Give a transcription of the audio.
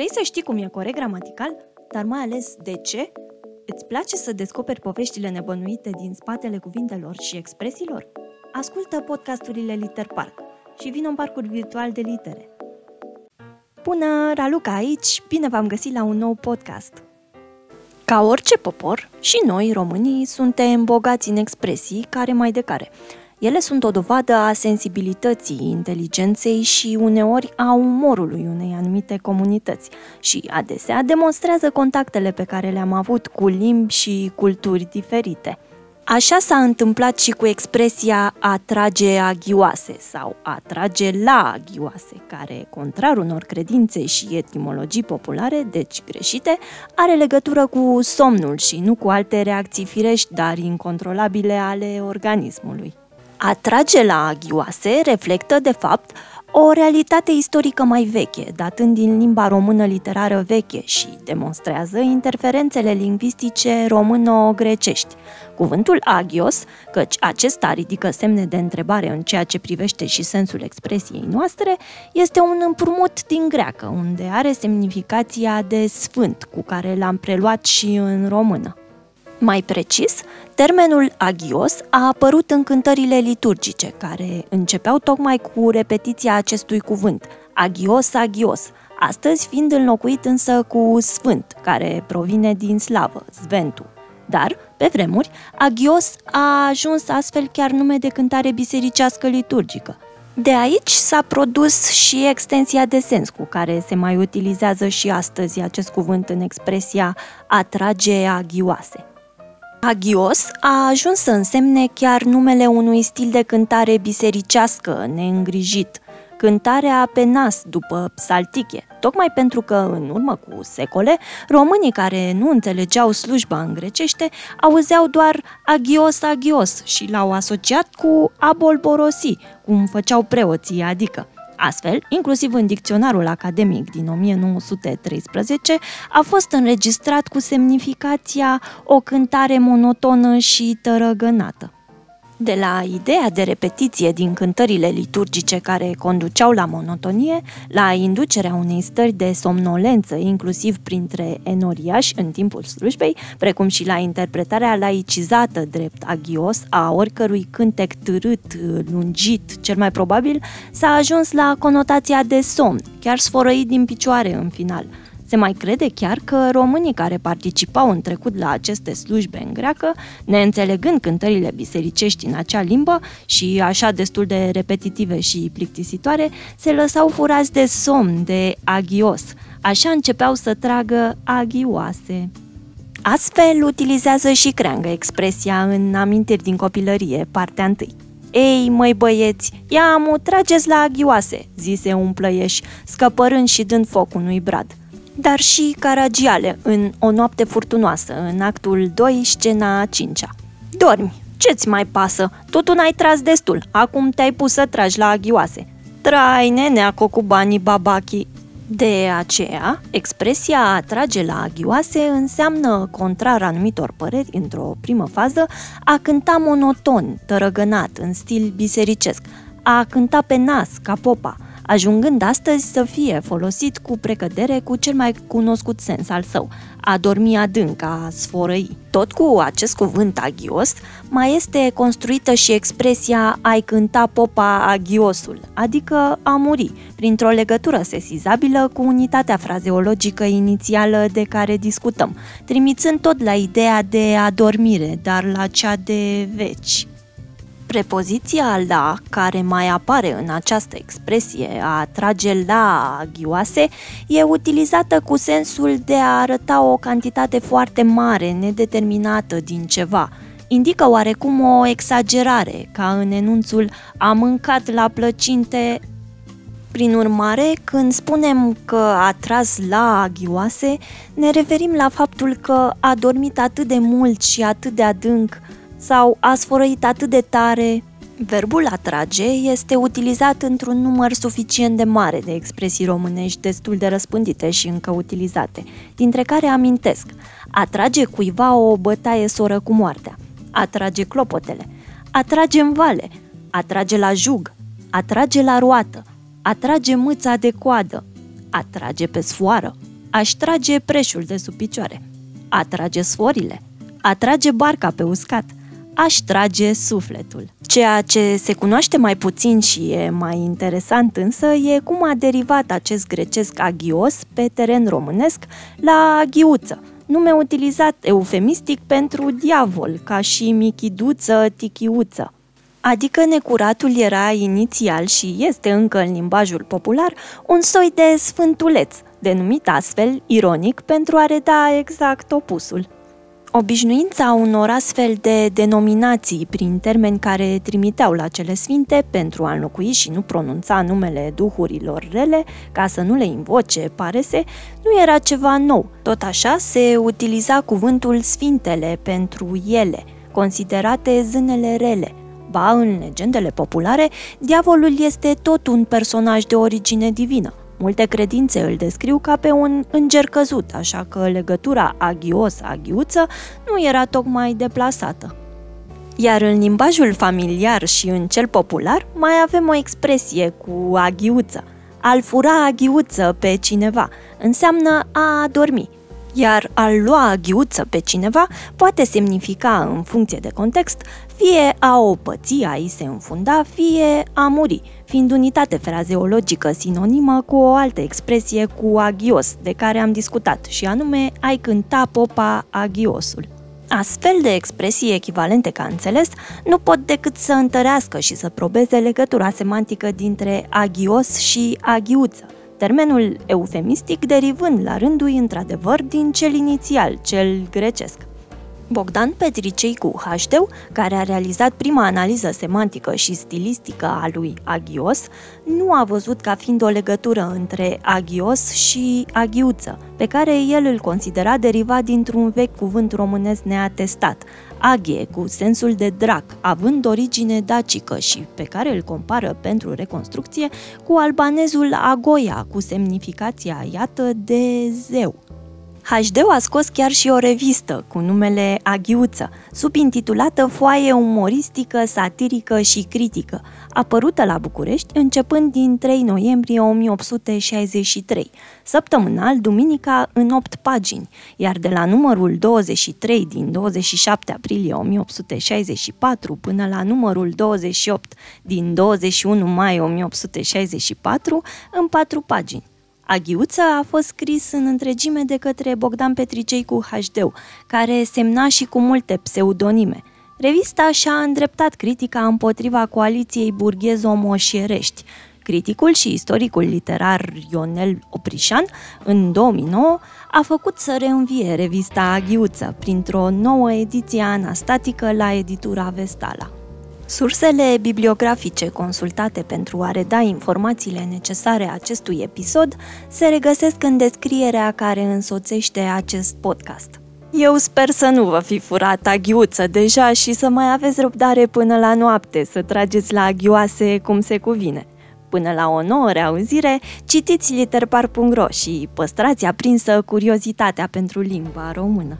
Vrei să știi cum e corect gramatical, dar mai ales de ce? Îți place să descoperi poveștile nebănuite din spatele cuvintelor și expresiilor? Ascultă podcasturile Liter Park și vină în parcuri virtual de litere. Bună, Raluca aici! Bine v-am găsit la un nou podcast! Ca orice popor, și noi, românii, suntem bogați în expresii care mai de care. Ele sunt o dovadă a sensibilității, inteligenței și uneori a umorului unei anumite comunități și adesea demonstrează contactele pe care le-am avut cu limbi și culturi diferite. Așa s-a întâmplat și cu expresia a trage aghioase sau a trage la aghioase, care, contrar unor credințe și etimologii populare, deci greșite, are legătură cu somnul și nu cu alte reacții firești, dar incontrolabile ale organismului. A trage la aghioase reflectă, de fapt, o realitate istorică mai veche, datând din limba română literară veche și demonstrează interferențele lingvistice româno-grecești. Cuvântul agios, căci acesta ridică semne de întrebare în ceea ce privește și sensul expresiei noastre, este un împrumut din greacă, unde are semnificația de sfânt, cu care l-am preluat și în română. Mai precis, termenul agios a apărut în cântările liturgice, care începeau tocmai cu repetiția acestui cuvânt, agios, agios, astăzi fiind înlocuit însă cu sfânt, care provine din slavă, sventu. Dar, pe vremuri, agios a ajuns astfel chiar nume de cântare bisericească liturgică. De aici s-a produs și extensia de sens cu care se mai utilizează și astăzi acest cuvânt în expresia atrage aghioase. Agios a ajuns să însemne chiar numele unui stil de cântare bisericească, neîngrijit, cântarea pe nas după psaltiche, tocmai pentru că, în urmă cu secole, românii care nu înțelegeau slujba în grecește auzeau doar agios, agios și l-au asociat cu abolborosi, cum făceau preoții, adică Astfel, inclusiv în dicționarul academic din 1913, a fost înregistrat cu semnificația o cântare monotonă și tărăgănată. De la ideea de repetiție din cântările liturgice care conduceau la monotonie, la inducerea unei stări de somnolență, inclusiv printre enoriași în timpul slujbei, precum și la interpretarea laicizată drept agios a oricărui cântec târât, lungit, cel mai probabil, s-a ajuns la conotația de somn, chiar sfărăit din picioare în final – se mai crede chiar că românii care participau în trecut la aceste slujbe în greacă, neînțelegând cântările bisericești în acea limbă și așa destul de repetitive și plictisitoare, se lăsau furați de somn, de agios. Așa începeau să tragă aghioase. Astfel utilizează și creangă expresia în amintiri din copilărie, partea întâi. Ei, măi băieți, ia mu, trageți la aghioase, zise un plăieș, scăpărând și dând foc unui brad dar și Caragiale în O noapte furtunoasă, în actul 2, scena 5 Dormi, ce-ți mai pasă? Totul n-ai tras destul, acum te-ai pus să tragi la aghioase. Trai, nenea, banii babachi. De aceea, expresia a trage la aghioase înseamnă, contrar anumitor păreri, într-o primă fază, a cânta monoton, tărăgănat, în stil bisericesc, a cânta pe nas, ca popa – ajungând astăzi să fie folosit cu precădere cu cel mai cunoscut sens al său, a dormi adânc, a sforăi. Tot cu acest cuvânt agios, mai este construită și expresia ai cânta popa agiosul, adică a muri, printr-o legătură sesizabilă cu unitatea frazeologică inițială de care discutăm, trimițând tot la ideea de adormire, dar la cea de veci. Prepoziția la, care mai apare în această expresie, a trage la aghioase, e utilizată cu sensul de a arăta o cantitate foarte mare, nedeterminată din ceva. Indică oarecum o exagerare, ca în enunțul a mâncat la plăcinte prin urmare, când spunem că a tras la aghioase, ne referim la faptul că a dormit atât de mult și atât de adânc sau a sfărăit atât de tare. Verbul atrage este utilizat într-un număr suficient de mare de expresii românești destul de răspândite și încă utilizate, dintre care amintesc. Atrage cuiva o bătaie soră cu moartea, atrage clopotele, atrage în vale, atrage la jug, atrage la roată, atrage mâța de coadă, atrage pe sfoară, aș trage preșul de sub picioare, atrage sforile, atrage barca pe uscat, aș trage sufletul. Ceea ce se cunoaște mai puțin și e mai interesant însă e cum a derivat acest grecesc agios pe teren românesc la aghiuță, nume utilizat eufemistic pentru diavol, ca și michiduță, tichiuță. Adică necuratul era inițial și este încă în limbajul popular un soi de sfântuleț, denumit astfel ironic pentru a reda exact opusul. Obișnuința unor astfel de denominații prin termeni care trimiteau la cele sfinte pentru a înlocui și nu pronunța numele duhurilor rele ca să nu le invoce, pare se, nu era ceva nou. Tot așa se utiliza cuvântul sfintele pentru ele, considerate zânele rele. Ba, în legendele populare, diavolul este tot un personaj de origine divină. Multe credințe îl descriu ca pe un înger căzut, așa că legătura agios-aghiuță nu era tocmai deplasată. Iar în limbajul familiar și în cel popular mai avem o expresie cu aghiuță. Al fura aghiuță pe cineva înseamnă a dormi, iar al lua aghiuță pe cineva poate semnifica, în funcție de context, fie a o păți, a i se înfunda, fie a muri, fiind unitate frazeologică sinonimă cu o altă expresie cu agios, de care am discutat, și anume ai cânta popa agiosul. Astfel de expresii echivalente ca înțeles nu pot decât să întărească și să probeze legătura semantică dintre agios și aghiuță, termenul eufemistic derivând la rândul într-adevăr din cel inițial, cel grecesc. Bogdan Petricei cu Hașteu, care a realizat prima analiză semantică și stilistică a lui agios, nu a văzut ca fiind o legătură între agios și aghiuță, pe care el îl considera derivat dintr-un vechi cuvânt românesc neatestat, aghie cu sensul de drac, având origine dacică și pe care îl compară pentru reconstrucție cu albanezul agoia, cu semnificația, iată, de zeu. HD a scos chiar și o revistă cu numele Aghiuță, subintitulată Foaie umoristică, satirică și critică, apărută la București începând din 3 noiembrie 1863, săptămânal, duminica, în 8 pagini, iar de la numărul 23 din 27 aprilie 1864 până la numărul 28 din 21 mai 1864, în 4 pagini. Aghiuță a fost scris în întregime de către Bogdan Petricei cu HD, care semna și cu multe pseudonime. Revista și-a îndreptat critica împotriva coaliției burghezo-moșierești. Criticul și istoricul literar Ionel Oprișan, în 2009, a făcut să reînvie revista Aghiuță printr-o nouă ediție anastatică la editura Vestala. Sursele bibliografice consultate pentru a reda informațiile necesare acestui episod se regăsesc în descrierea care însoțește acest podcast. Eu sper să nu vă fi furat aghiuță deja și să mai aveți răbdare până la noapte, să trageți la aghioase cum se cuvine. Până la o nouă reauzire, citiți literpar.ro și păstrați aprinsă curiozitatea pentru limba română.